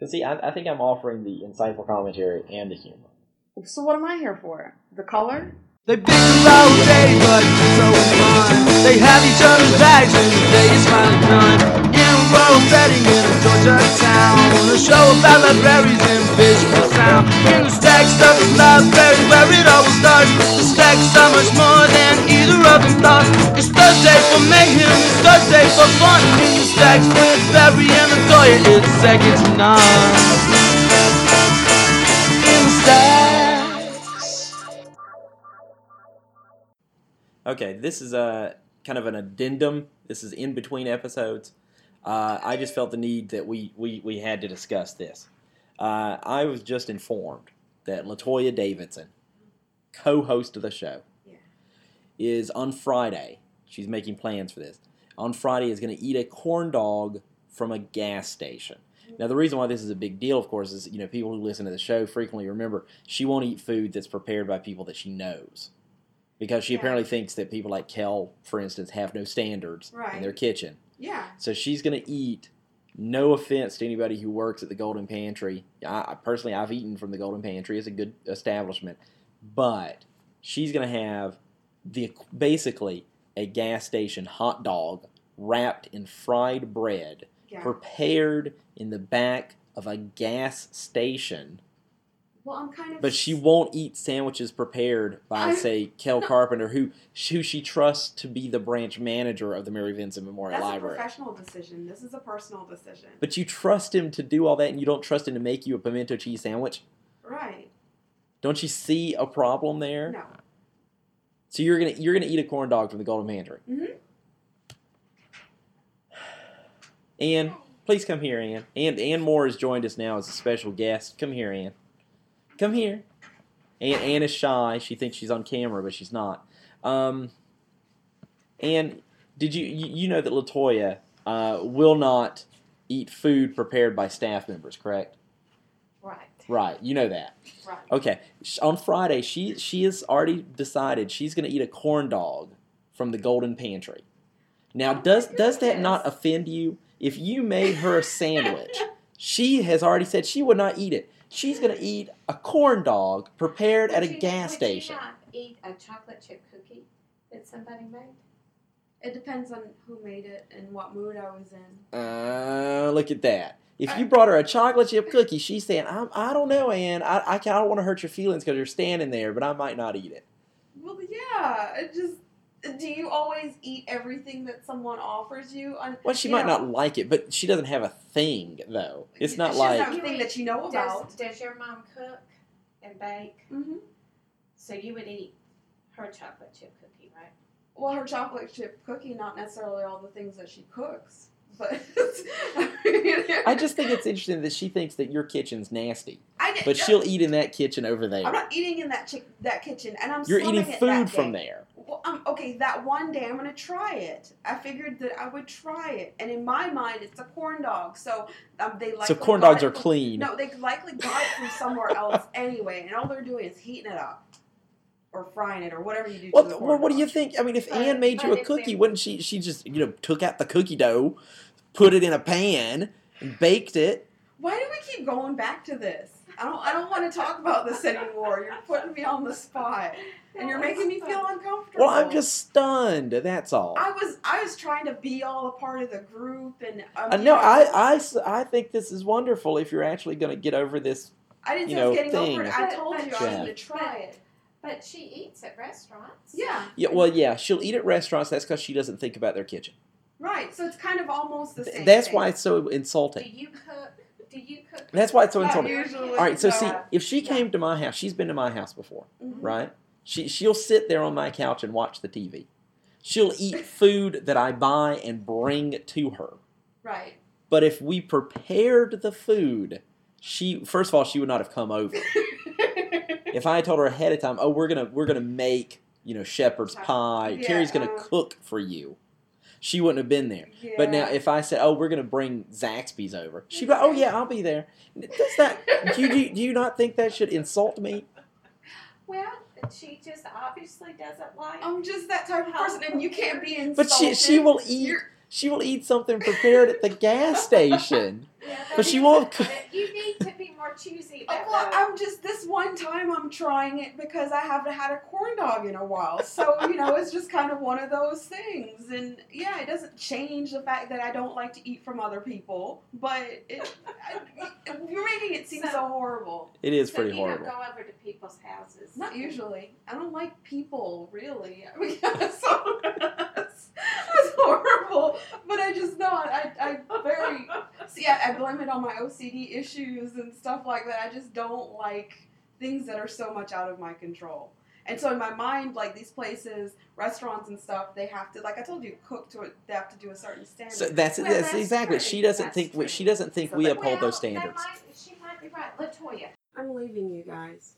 Because see, I, I think I'm offering the insightful commentary and the humor. So what am I here for? The color? They bicker all day, but so fun. They have each other's bags and the day is finally done. In a rural setting in a Georgia town, a show about libraries and visual sound. In the stack stuff is library where it always starts. Thursday mayhem, it's Thursday for fun. In the stacks with Barry and Latoya, it's second to none. In the stacks. Okay, this is a kind of an addendum. This is in between episodes. Uh, I just felt the need that we, we, we had to discuss this. Uh, I was just informed that Latoya Davidson, co-host of the show, Yeah. is on Friday. She's making plans for this. On Friday, is going to eat a corn dog from a gas station. Now, the reason why this is a big deal, of course, is you know people who listen to the show frequently remember she won't eat food that's prepared by people that she knows, because she Yeah. apparently thinks that people like Kel, for instance, have no standards in their kitchen. Yeah. So she's going to eat. No offense to anybody who works at the Golden Pantry. I, I personally, I've eaten from the Golden Pantry. It's a good establishment, but she's going to have the basically a gas station hot dog wrapped in fried bread, Yeah. prepared in the back of a gas station. Well, I'm kind of. But she won't eat sandwiches prepared by, I- say, Kel no. Carpenter, who who she trusts to be the branch manager of the Mary Vincent Memorial That's Library. a professional decision. This is a personal decision. But you trust him to do all that, and you don't trust him to make you a pimento cheese sandwich. right. Don't you see a problem there? No. So you're gonna you're gonna eat a corn dog from the Golden Pantry. Mhm. Ann, please come here, Ann. Ann Ann Moore has joined us now as a special guest. Come here, Ann. Come here. Ann Ann is shy. She thinks she's on camera, but she's not. Um, Ann, did you you, you know that Latoya uh, will not eat food prepared by staff members, correct? Right. Right. You know that. Right. Okay. On Friday, she she has already decided she's going to eat a corn dog from the Golden Pantry. Now, Oh does does that not offend you? If you made her a sandwich, she has already said she would not eat it. She's going to eat a corn dog prepared at a Would you- gas would station. You not eat a chocolate chip cookie that somebody made? It depends on who made it and what mood I was in. Uh, look at that. If you brought her a chocolate chip cookie, she's saying, I'm, I don't know, Ann. I, I, can't- I don't want to hurt your feelings because you're standing there, but I might not eat it. Well, yeah. It just. Do you always eat everything that someone offers you? On, Well, she you might know, not like it, but she doesn't have a thing, though. It's not she like. doesn't have thing that you know about. Does, does your mom cook and bake? hmm So you would eat her chocolate chip cookie, right? Well, her chocolate chip cookie, not necessarily all the things that she cooks, but. I just think it's interesting that she thinks that your kitchen's nasty, I but she'll eat in that kitchen over there. I'm not eating in that chick, that kitchen, and I'm. You're eating food from there. Well, um, okay, that one day I'm gonna try it. I figured that I would try it, and in my mind, it's a corn dog. So um, they like. So corn dogs are clean. No, they likely got it from somewhere else anyway, and all they're doing is heating it up, or frying it, or whatever you do. Well, to the well, what do you think? I mean, if But- Ann made you a cookie, it- wouldn't she? She just you know took out the cookie dough, put it in a pan, and baked it. Why do we keep going back to this? I don't. I don't want to talk about this anymore. You're putting me on the spot, and you're making me feel uncomfortable. Well, I'm just stunned. That's all. I was. I was trying to be all a part of the group, and um, Uh, you no, know, I, I, s- I think this is wonderful if you're actually going to get over this. I didn't you say I was know, getting thing. over it. I told you I was going to try it. But she eats at restaurants. Yeah, Yeah, well, yeah, she'll eat at restaurants. That's because she doesn't think about their kitchen. right. So it's kind of almost the same. That's thing. why it's so insulting. Do you cook? Do you cook? That's why it's so insulting. All right, so no. see, if she Yeah. came to my house, she's been to my house before, Mhm. right? She she'll sit there on my couch and watch the TV. She'll eat food that I buy and bring to her. Right. But if we prepared the food, she first of all she would not have come over. if I had told her ahead of time, oh, we're gonna we're gonna make you know shepherd's pie, Yeah, Carrie's gonna uh, cook for you, she wouldn't have been there. But now, if I said, "Oh, we're gonna bring Zaxby's over," she'd be like, "Oh yeah, I'll be there." Does that? Do you, do you- not think that should insult me? Well, she just obviously doesn't like. I'm just that type of person, and you can't be insulted. But she she will eat You're- She will eat something prepared at the gas station. Yeah, But that she won't cook- You need to be more choosy Oh, well, that. I'm just this one time I'm trying it because I haven't had a corn dog in a while. So, you know, it's just kind of one of those things. And yeah, it doesn't change the fact that I don't like to eat from other people, but it, I, you're making it seem so, So- horrible. It is so pretty you horrible. don't go over to people's houses. Not usually. I don't like people, really. I mean, so I, I blame it on my OCD issues and stuff like that. I just don't like things that are so much out of my control. And so in my mind, like these places, restaurants and stuff, they have to, like I told you, cook to. They have to do a certain standard. So that's, well, that's, that's exactly. She doesn't that's think true. she doesn't think so we uphold well, those standards. Might, she might be right, Latoya. I'm leaving you guys.